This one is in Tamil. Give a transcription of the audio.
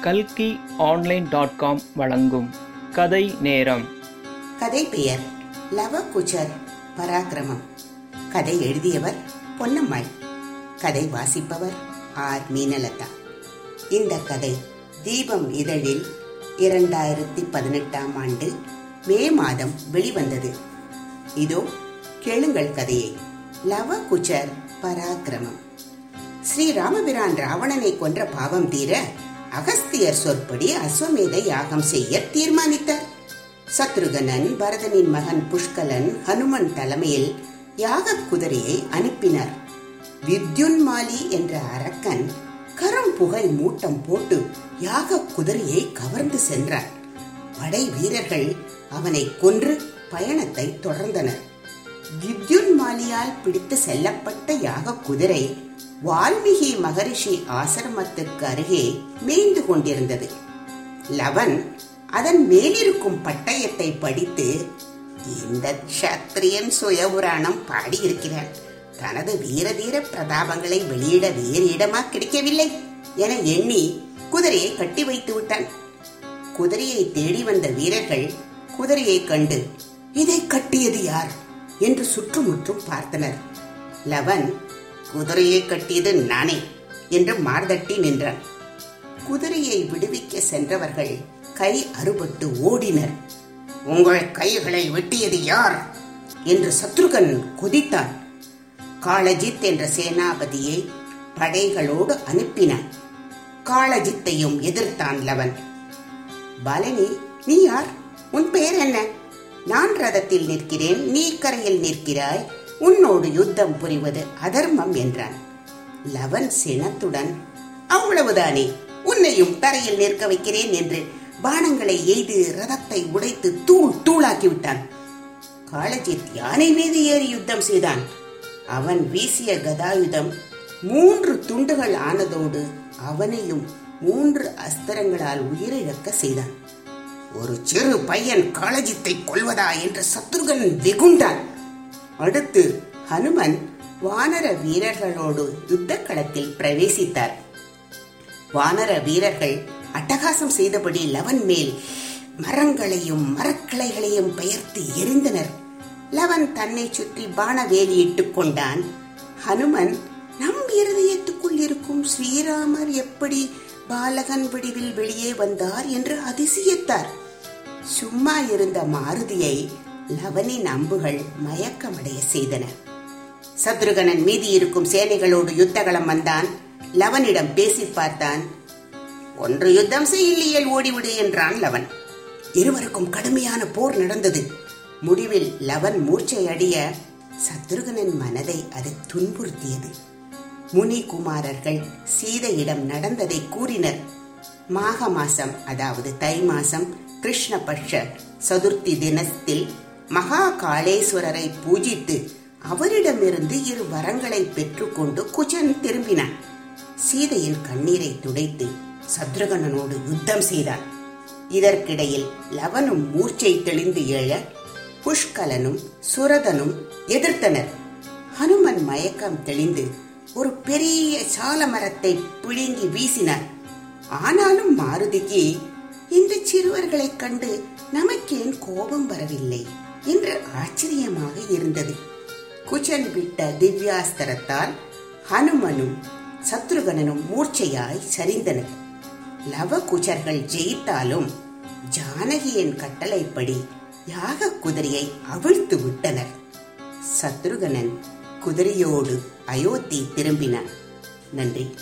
கல்கி ஆன்லைன் டாட் காம் வழங்கும் கதை நேரம். கதை பெயர் லவ குச்சர் பராக்கிரமம். கதை எழுதியவர் பொன்னம்மாள். கதை வாசிப்பவர் ஆர். மீனலதா. இந்த கதை தீபம் இதழில் இரண்டாயிரத்தி பதினெட்டாம் ஆண்டு மே மாதம் வெளிவந்தது. இதோ கேளுங்கள் கதையை. லவகுச்சர் பராக்கிரமம். ஸ்ரீ ராமபிரான் ராவணனை கொன்ற பாவம் தீர அகஸ்தியர் சொற்படி அஸ்வமேத யாகம் செய்ய தீர்மானித்தார். சத்ருகனன் பரதனின் மகன் புஷ்கலன் ஹனுமன் தலைமையில் யாக குதிரையை அனுப்பினர். வித்யுன்மாலி என்ற அரக்கன் கரும் புகை மூட்டம் போட்டு யாக குதிரையை கவர்ந்து சென்றார் படை வீரர்கள் அவனை கொன்று பயணத்தை தொடர்ந்தனர். வித்யுன்மாலியால் பிடித்து செல்லப்பட்ட யாக குதிரை வால்மீகி மகரிஷி ஆசிரமத்திற்கு அருகே மேய்ந்து கொண்டிருந்தது. லவன் அதன் மேலிருக்கும் பட்டயத்தை படித்து இந்த சத்திரியன் சுயபுராணம் பாடியிருக்கிறான். தனது வீரதீர பிரதாபங்களை வெளியிட வேறு இடமா கிடைக்கவில்லை என எண்ணி குதிரையை கட்டி வைத்து விட்டான். குதிரையை தேடி வந்த வீரர்கள் குதிரையை கண்டு இதை கட்டியது யார்? என்று சுற்றுமுற்றும் பார்த்தனர். லவன் குதிரையை கட்டியது நானே என்று மார்தட்டி நின்றான். குதிரையை விடுவிக்க சென்றவர்கள் கை அறுபட்டு ஓடினர். உங்கள் கைகளை வெட்டியது யார்? என்று சத்ருகன் குதித்தான். காளஜித் என்ற சேனாபதியை படைகளோடு அனுப்பினான். காளஜித்தையும் எதிர்த்தான் லவன். பலனி நீ யார்? உன் பெயர் என்ன? நான் ரதத்தில் நிற்கிறேன் நீ கரையில் நிற்கிறாய். உன்னோடு யுத்தம் புரிவது அதர்மம் என்றான். லவன் சினத்துடன் அவ்வளவுதானே உன்னையும் தரையில் நிற்க வைக்கிறேன் என்று பானங்களை எய்து ரதத்தை உடைத்து தூள் தூளாக்கி விட்டான். காலஜித் யானை மீது ஏறி யுத்தம் செய்தான். அவன் வீசிய கதாயுதம் மூன்று துண்டுகள் ஆனதோடு அவனையும் மூன்று அஸ்திரங்களால் உயிரிழக்க செய்தான். ஒரு சிறு பையன் காலஜித்தை கொள்வதா என்று சத்ருகன் வெகுண்டான். அடுத்து ஹனுமன் வானர வீரர்களோடு யுத்த களத்தில் பிரவேசித்தார். வானர வீரர்கள் அட்டகாசம் செய்தபடி லவன் மேல் மரங்களையும் மரக்கிளைகளையும் பெயர்த்து எரிந்தனர். லவன் தன்னை சுற்றி பானவேலியிட்டுக் கொண்டான். ஹனுமன் நம் இருதயத்துக்குள் இருக்கும் ஸ்ரீராமர் எப்படி பாலகன் வடிவில் வெளியே வந்தார்? என்று அதிசயித்தார். சும்மா இருந்த மாருதியை லவனின் அம்புகள் மயக்கமடைய செய்தன. சத்ருகனன் மீதி இருக்கும் சேனைகளோடு யுத்தகளம் வந்தான். லவனிடம் பேசி பார்த்தான். ஒன்று யுத்தம் செய்யலியல் ஓடிவிடு என்றான் லவன். இருவருக்கும் கடுமையான போர் நடந்தது. முடிவில் லவன் மூர்ச்சை அடிய சத்ருகனின் மனதை அது துன்புறுத்தியது. முனி குமாரர்கள் சீதையிடம் நடந்ததை கூறினர். மாக மாசம் அதாவது தை மாசம் கிருஷ்ணபட்ச சதுர்த்தி தினத்தில் மகா காளேஸ்வரரை பூஜித்து அவரிடமிருந்து இரு வரங்களை பெற்றுக்கொண்டு குஜன் திரும்பினான். சீதையின் கண்ணீரை துடைத்து சத்ருகனனோடு யுத்தம் செய்தான். இதற்கிடையில் லவனும் மூர்ச்சை தெளிந்து எழ புஷ்கலனும் சுரதனும் எதிர்த்தனர். ஹனுமன் மயக்கம் தெளிந்து ஒரு பெரிய சால மரத்தை பிழுங்கி வீசினார். ஆனாலும் மாருதிக்கு இந்த சிறுவர்களைக் கண்டு நமக்கேன் கோபம் வரவில்லை. என்று ஆச்சரியமாக இருந்தது. குஜன் விட்ட திவ்யாஸ்திரத்தால் ஹனுமனும் சத்ருகனனும் மூர்ச்சையாய் சரிந்தனர். லவ குஜர்கள் ஜெயித்தாலும் ஜானகியின் கட்டளைப்படி யாக குதிரையை அவிழ்த்து விட்டனர். சத்ருகனன் குதிரையோடு அயோத்தி திரும்பினான். நன்றி.